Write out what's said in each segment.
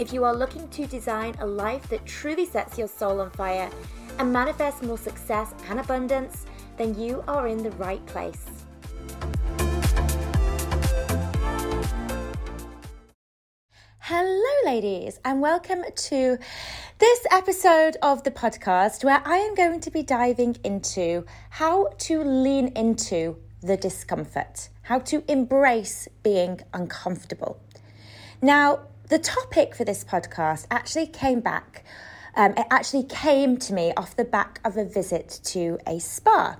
If you are looking to design a life that truly sets your soul on fire and manifests more success and abundance, then you are in the right place. Hello, ladies, and welcome to this episode of the podcast where I am going to be diving into how to lean into the discomfort, how to embrace being uncomfortable. Now, the topic for this podcast actually came back, um, it actually came to me off the back of a visit to a spa.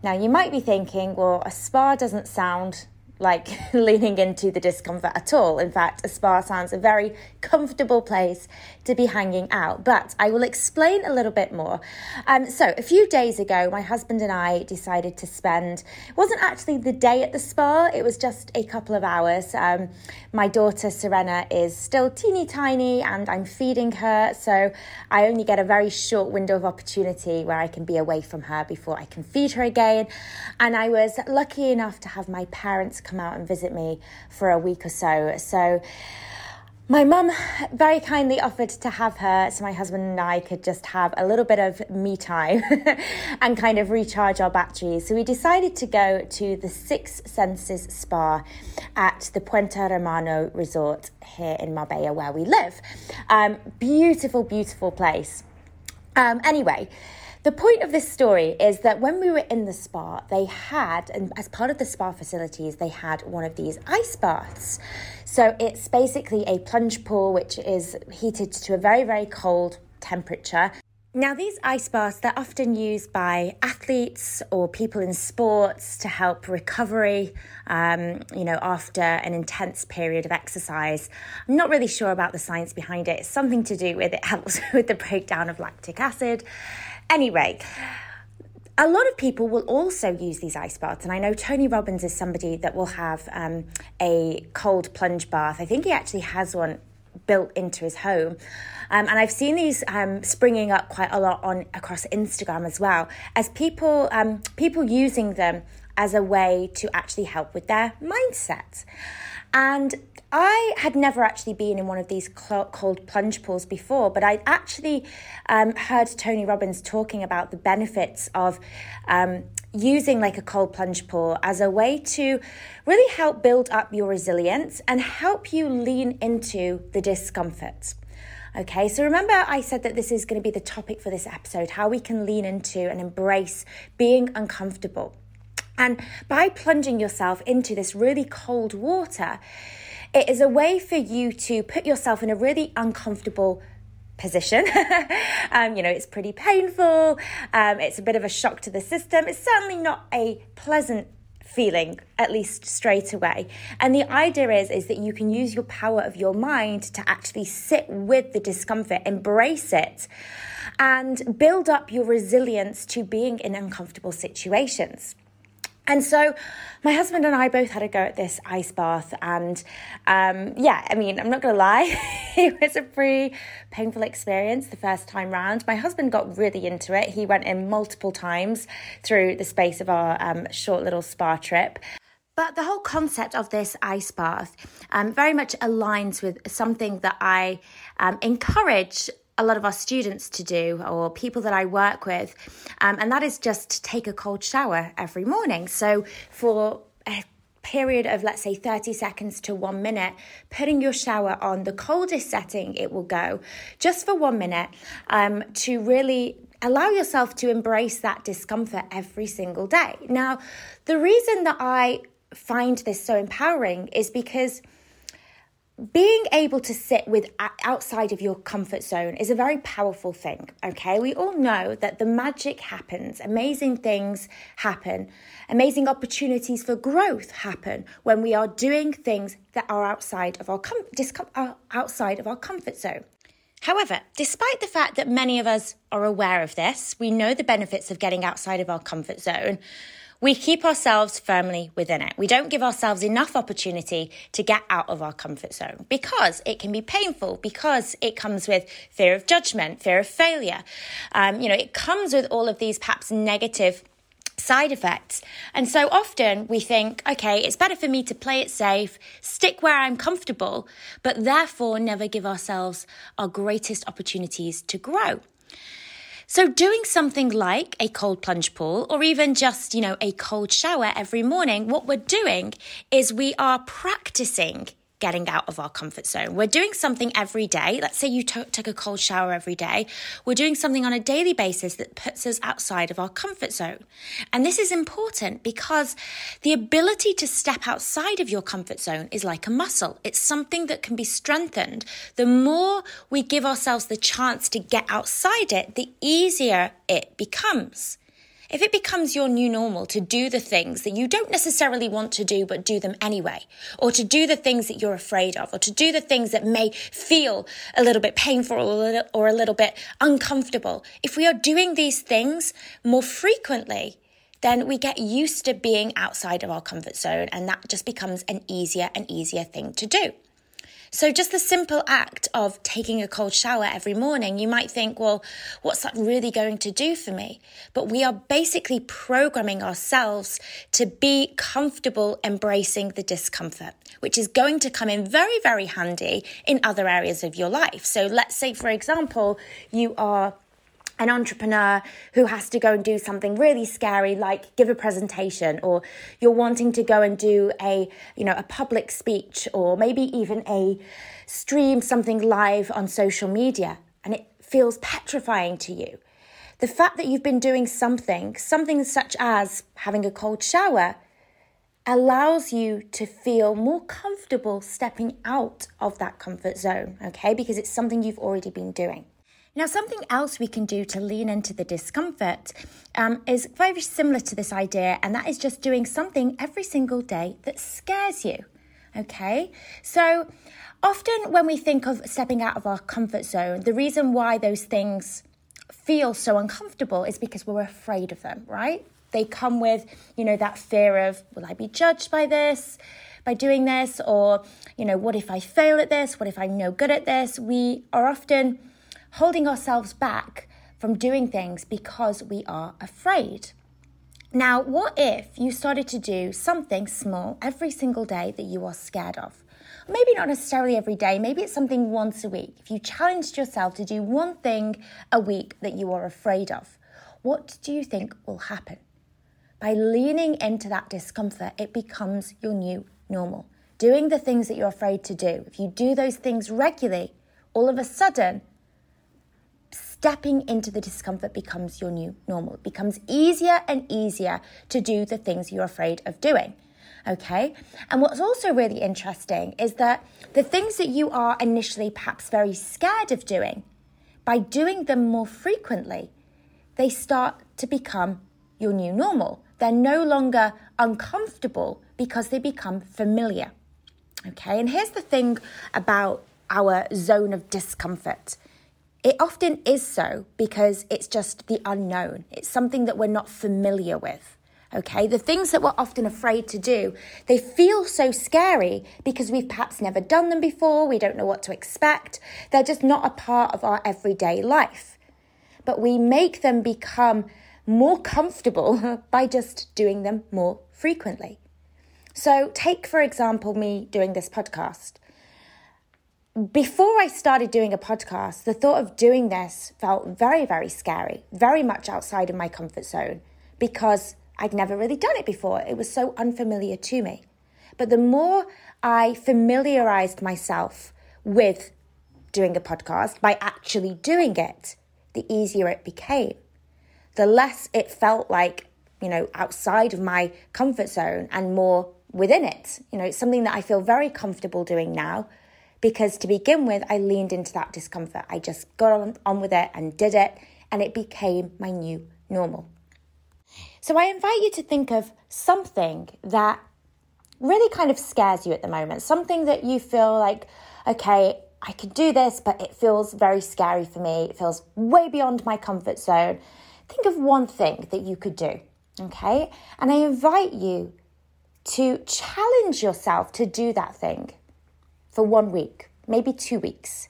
Now, you might be thinking, well, a spa doesn't sound like leaning into the discomfort at all. In fact, a spa sounds a very comfortable place to be hanging out. But I will explain a little bit more. Um, so, a few days ago, my husband and I decided to spend, it wasn't actually the day at the spa, it was just a couple of hours. Um, my daughter Serena is still teeny tiny and I'm feeding her. So, I only get a very short window of opportunity where I can be away from her before I can feed her again. And I was lucky enough to have my parents come out and visit me for a week or so. So my mum very kindly offered to have her so my husband and I could just have a little bit of me time and kind of recharge our batteries. So we decided to go to the Six Senses Spa at the Puente Romano Resort here in Marbella where we live. Um, beautiful, beautiful place. Um, anyway, the point of this story is that when we were in the spa, they had, and as part of the spa facilities, they had one of these ice baths. So it's basically a plunge pool which is heated to a very, very cold temperature. Now, these ice baths, they're often used by athletes or people in sports to help recovery, um, you know, after an intense period of exercise. I'm not really sure about the science behind it. It's something to do with it helps with the breakdown of lactic acid. Anyway, a lot of people will also use these ice baths, and I know Tony Robbins is somebody that will have um, a cold plunge bath. I think he actually has one built into his home. Um, and I've seen these um, springing up quite a lot on across Instagram as well as people um, people using them as a way to actually help with their mindset. And I had never actually been in one of these cold plunge pools before, but I actually um, heard Tony Robbins talking about the benefits of um, using like a cold plunge pool as a way to really help build up your resilience and help you lean into the discomfort. Okay, so remember, I said that this is going to be the topic for this episode how we can lean into and embrace being uncomfortable. And by plunging yourself into this really cold water, it is a way for you to put yourself in a really uncomfortable position. um, you know, it's pretty painful. Um, it's a bit of a shock to the system. It's certainly not a pleasant feeling at least straight away and the idea is is that you can use your power of your mind to actually sit with the discomfort embrace it and build up your resilience to being in uncomfortable situations and so my husband and I both had a go at this ice bath. And um, yeah, I mean, I'm not going to lie, it was a pretty painful experience the first time round. My husband got really into it. He went in multiple times through the space of our um, short little spa trip. But the whole concept of this ice bath um, very much aligns with something that I um, encourage a lot of our students to do or people that I work with, um, and that is just to take a cold shower every morning. So for a period of let's say 30 seconds to one minute, putting your shower on the coldest setting it will go, just for one minute, um, to really allow yourself to embrace that discomfort every single day. Now, the reason that I find this so empowering is because being able to sit with outside of your comfort zone is a very powerful thing okay? We all know that the magic happens. Amazing things happen. Amazing opportunities for growth happen when we are doing things that are outside of our com- discom- uh, outside of our comfort zone. However, despite the fact that many of us are aware of this, we know the benefits of getting outside of our comfort zone, we keep ourselves firmly within it. We don't give ourselves enough opportunity to get out of our comfort zone because it can be painful, because it comes with fear of judgment, fear of failure. Um, you know, it comes with all of these perhaps negative side effects. And so often we think, okay, it's better for me to play it safe, stick where I'm comfortable, but therefore never give ourselves our greatest opportunities to grow. So doing something like a cold plunge pool or even just, you know, a cold shower every morning, what we're doing is we are practicing getting out of our comfort zone. We're doing something every day. Let's say you t- took a cold shower every day. We're doing something on a daily basis that puts us outside of our comfort zone. And this is important because the ability to step outside of your comfort zone is like a muscle. It's something that can be strengthened. The more we give ourselves the chance to get outside it, the easier it becomes. If it becomes your new normal to do the things that you don't necessarily want to do, but do them anyway, or to do the things that you're afraid of, or to do the things that may feel a little bit painful or a little, or a little bit uncomfortable, if we are doing these things more frequently, then we get used to being outside of our comfort zone, and that just becomes an easier and easier thing to do. So, just the simple act of taking a cold shower every morning, you might think, well, what's that really going to do for me? But we are basically programming ourselves to be comfortable embracing the discomfort, which is going to come in very, very handy in other areas of your life. So, let's say, for example, you are an entrepreneur who has to go and do something really scary like give a presentation or you're wanting to go and do a you know a public speech or maybe even a stream something live on social media and it feels petrifying to you. The fact that you've been doing something something such as having a cold shower allows you to feel more comfortable stepping out of that comfort zone okay? Because it's something you've already been doing now, something else we can do to lean into the discomfort um, is very similar to this idea, and that is just doing something every single day that scares you. Okay, so often when we think of stepping out of our comfort zone, the reason why those things feel so uncomfortable is because we're afraid of them, right? They come with, you know, that fear of, will I be judged by this? by doing this or you know what if i fail at this what if i'm no good at this we are often holding ourselves back from doing things because we are afraid. Now, what if you started to do something small every single day that you are scared of? Maybe not necessarily every day, maybe it's something once a week. If you challenged yourself to do one thing a week that you are afraid of, what do you think will happen? By leaning into that discomfort, it becomes your new normal. Doing the things that you're afraid to do. If you do those things regularly, all of a sudden, stepping into the discomfort becomes your new normal. It becomes easier and easier to do the things you're afraid of doing. Okay. And what's also really interesting is that the things that you are initially perhaps very scared of doing, by doing them more frequently, they start to become your new normal. They're no longer uncomfortable because they become familiar. Okay. And here's the thing about our zone of discomfort it often is so because it's just the unknown. It's something that we're not familiar with. Okay, the things that we're often afraid to do, they feel so scary because we've perhaps never done them before, we don't know what to expect, they're just not a part of our everyday life. But we make them become more comfortable by just doing them more frequently. So, take for example me doing this podcast before I started doing a podcast, the thought of doing this felt very, very scary, very much outside of my comfort zone because I'd never really done it before. It was so unfamiliar to me. But the more I familiarized myself with doing a podcast by actually doing it, the easier it became. The less it felt like, you know, outside of my comfort zone and more within it. You know, it's something that I feel very comfortable doing now because to begin with, I leaned into that discomfort. I just got on, on with it and did it, and it became my new normal. So I invite you to think of something that really kind of scares you at the moment, something that you feel like, okay, I could do this, but it feels very scary for me. It feels way beyond my comfort zone. Think of one thing that you could do, okay? And I invite you to challenge yourself to do that thing for one week, maybe two weeks.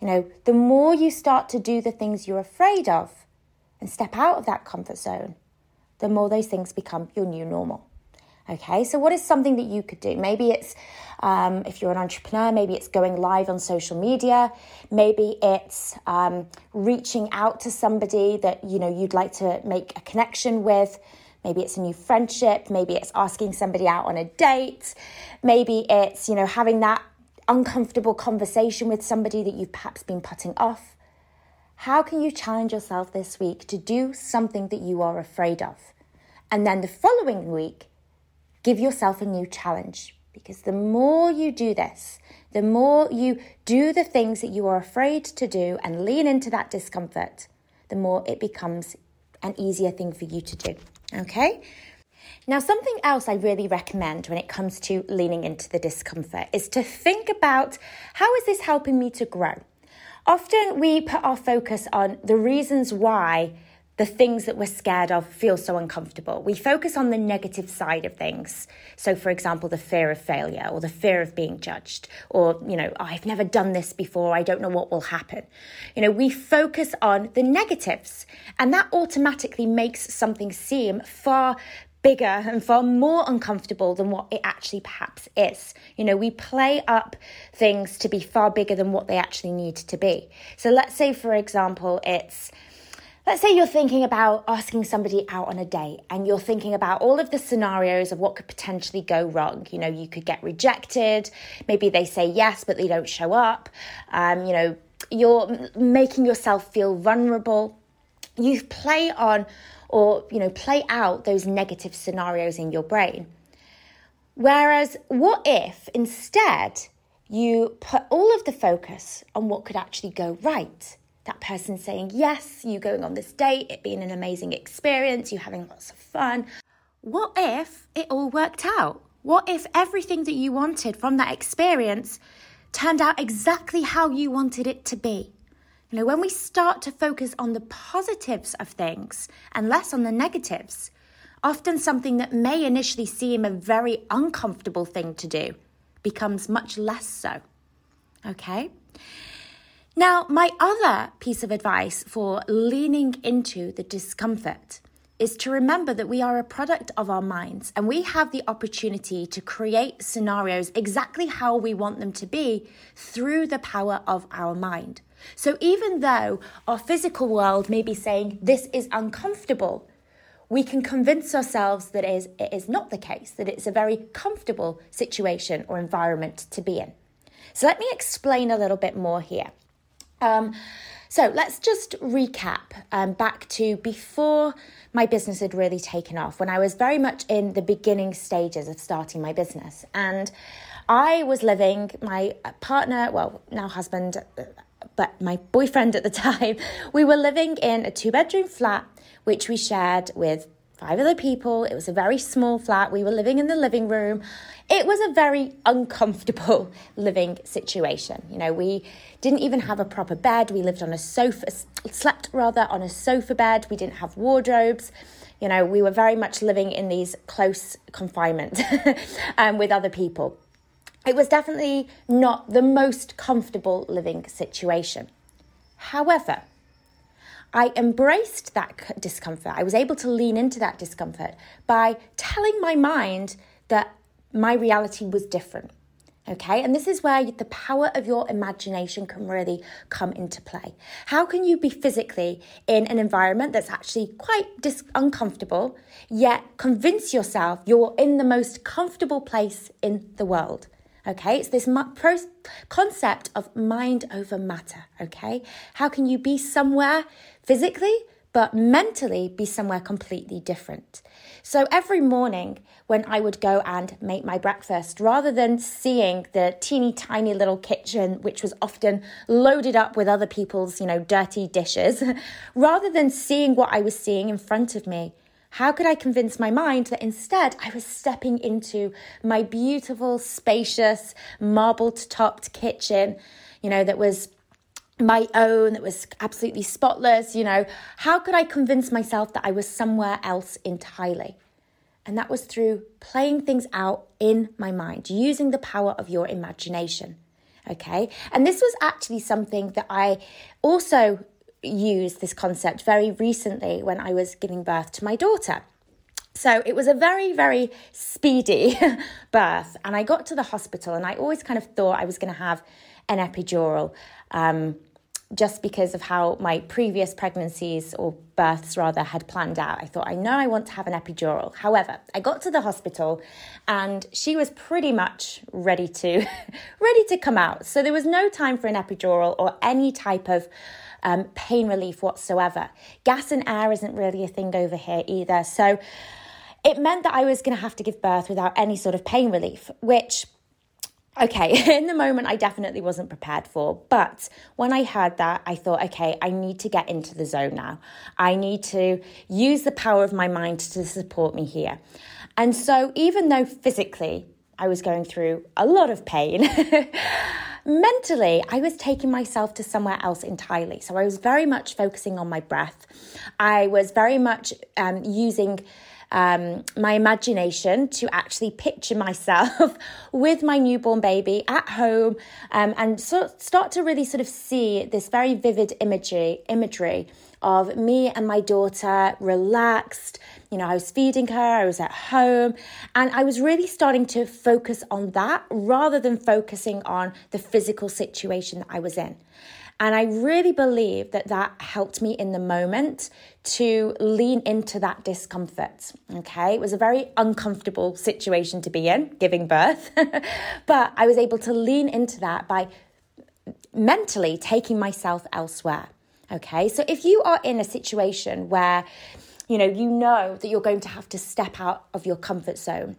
You know, the more you start to do the things you're afraid of and step out of that comfort zone, the more those things become your new normal. Okay, so what is something that you could do? Maybe it's um, if you're an entrepreneur, maybe it's going live on social media. Maybe it's um, reaching out to somebody that you know you'd like to make a connection with. Maybe it's a new friendship. Maybe it's asking somebody out on a date. Maybe it's you know having that uncomfortable conversation with somebody that you've perhaps been putting off. How can you challenge yourself this week to do something that you are afraid of? And then the following week, give yourself a new challenge because the more you do this, the more you do the things that you are afraid to do and lean into that discomfort, the more it becomes an easier thing for you to do. Okay? Now, something else I really recommend when it comes to leaning into the discomfort is to think about how is this helping me to grow? Often we put our focus on the reasons why the things that we're scared of feel so uncomfortable. We focus on the negative side of things. So, for example, the fear of failure or the fear of being judged, or, you know, oh, I've never done this before, I don't know what will happen. You know, we focus on the negatives, and that automatically makes something seem far bigger and far more uncomfortable than what it actually perhaps is. You know, we play up things to be far bigger than what they actually need to be. So, let's say, for example, it's Let's say you're thinking about asking somebody out on a date and you're thinking about all of the scenarios of what could potentially go wrong. You know, you could get rejected, maybe they say yes, but they don't show up. Um, you know, you're making yourself feel vulnerable. You play on or, you know, play out those negative scenarios in your brain. Whereas, what if instead you put all of the focus on what could actually go right? that person saying yes, you going on this date, it being an amazing experience, you having lots of fun. What if it all worked out? What if everything that you wanted from that experience turned out exactly how you wanted it to be? You know, when we start to focus on the positives of things and less on the negatives, often something that may initially seem a very uncomfortable thing to do becomes much less so. Okay? Now, my other piece of advice for leaning into the discomfort is to remember that we are a product of our minds and we have the opportunity to create scenarios exactly how we want them to be through the power of our mind. So, even though our physical world may be saying this is uncomfortable, we can convince ourselves that it is, it is not the case, that it's a very comfortable situation or environment to be in. So, let me explain a little bit more here. Um, so let's just recap um, back to before my business had really taken off, when I was very much in the beginning stages of starting my business. And I was living, my partner, well, now husband, but my boyfriend at the time, we were living in a two bedroom flat, which we shared with five other people. It was a very small flat. We were living in the living room. It was a very uncomfortable living situation. You know, we didn't even have a proper bed. We lived on a sofa, slept rather on a sofa bed. We didn't have wardrobes. You know, we were very much living in these close confinement um, with other people. It was definitely not the most comfortable living situation. However, I embraced that discomfort. I was able to lean into that discomfort by telling my mind that my reality was different. Okay, and this is where the power of your imagination can really come into play. How can you be physically in an environment that's actually quite dis- uncomfortable, yet convince yourself you're in the most comfortable place in the world? Okay, it's this pro- concept of mind over matter. Okay, how can you be somewhere physically, but mentally be somewhere completely different? So every morning when I would go and make my breakfast, rather than seeing the teeny tiny little kitchen, which was often loaded up with other people's, you know, dirty dishes, rather than seeing what I was seeing in front of me, how could I convince my mind that instead I was stepping into my beautiful, spacious, marble topped kitchen? you know, that was my own, that was absolutely spotless, you know, how could I convince myself that I was somewhere else entirely? And that was through playing things out in my mind, using the power of your imagination. Okay. And this was actually something that I also used this concept very recently when I was giving birth to my daughter. So it was a very, very speedy birth. And I got to the hospital and I always kind of thought I was going to have an epidural. Um, just because of how my previous pregnancies or births rather had planned out. I thought, I know I want to have an epidural. However, I got to the hospital and she was pretty much ready to ready to come out. So there was no time for an epidural or any type of um, pain relief whatsoever. Gas and air isn't really a thing over here either. So it meant that I was going to have to give birth without any sort of pain relief, which okay, in the moment, I definitely wasn't prepared for. But when I heard that, I thought, okay, I need to get into the zone now. I need to use the power of my mind to support me here. And so, even though physically I was going through a lot of pain, mentally, I was taking myself to somewhere else entirely. So, I was very much focusing on my breath. I was very much um, using um, my imagination to actually picture myself with my newborn baby at home um, and so start to really sort of see this very vivid imagery imagery of me and my daughter relaxed. You know, I was feeding her, I was at home, and I was really starting to focus on that rather than focusing on the physical situation that I was in. And I really believe that that helped me in the moment to lean into that discomfort. Okay. It was a very uncomfortable situation to be in, giving birth, but I was able to lean into that by mentally taking myself elsewhere. Okay. So if you are in a situation where, you know, you know that you're going to have to step out of your comfort zone,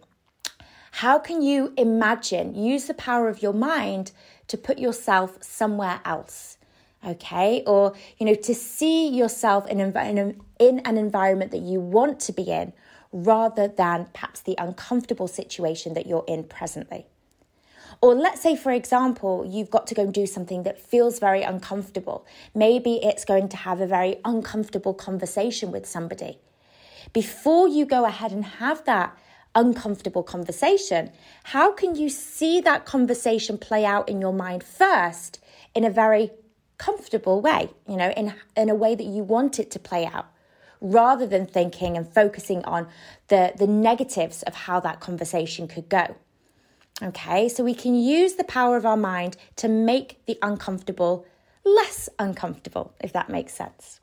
how can you imagine, use the power of your mind to put yourself somewhere else? Okay? Or, you know, to see yourself in, in, in an environment that you want to be in rather than perhaps the uncomfortable situation that you're in presently. Or let's say, for example, you've got to go and do something that feels very uncomfortable. Maybe it's going to have a very uncomfortable conversation with somebody. Before you go ahead and have that uncomfortable conversation, how can you see that conversation play out in your mind first in a very comfortable way, you know, in, in a way that you want it to play out, rather than thinking and focusing on the, the negatives of how that conversation could go. Okay, so we can use the power of our mind to make the uncomfortable less uncomfortable, if that makes sense.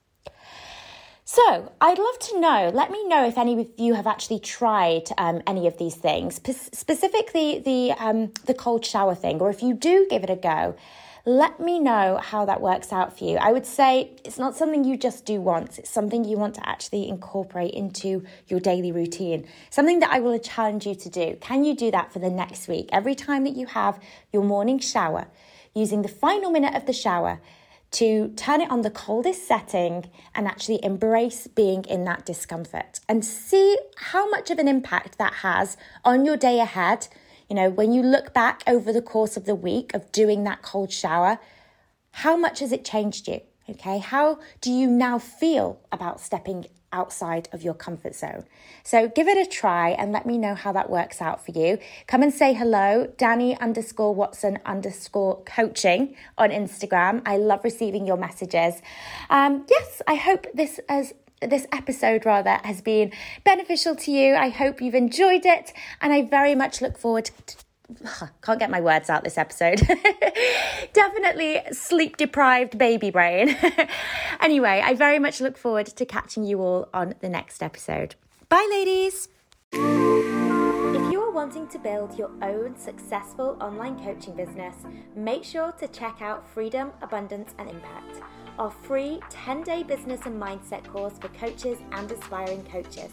So, I'd love to know, let me know if any of you have actually tried um, any of these things, P- specifically the, um, the cold shower thing, or if you do give it a go, let me know how that works out for you. I would say it's not something you just do once, it's something you want to actually incorporate into your daily routine. Something that I will challenge you to do. Can you do that for the next week? Every time that you have your morning shower, using the final minute of the shower, to turn it on the coldest setting and actually embrace being in that discomfort and see how much of an impact that has on your day ahead you know, when you look back over the course of the week of doing that cold shower, how much has it changed you? Okay, how do you now feel about stepping outside of your comfort zone? So give it a try and let me know how that works out for you. Come and say hello, Dani underscore Watson underscore coaching on Instagram. I love receiving your messages. Um, yes, I hope this has this episode rather has been beneficial to you. I hope you've enjoyed it, and I very much look forward to. Can't get my words out this episode. Definitely sleep deprived baby brain. anyway, I very much look forward to catching you all on the next episode. Bye, ladies. If you are wanting to build your own successful online coaching business, make sure to check out Freedom, Abundance, and Impact our free 10 day business and mindset course for coaches and aspiring coaches.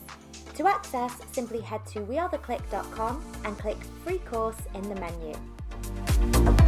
To access, simply head to wearetheclique.com and click free course in the menu.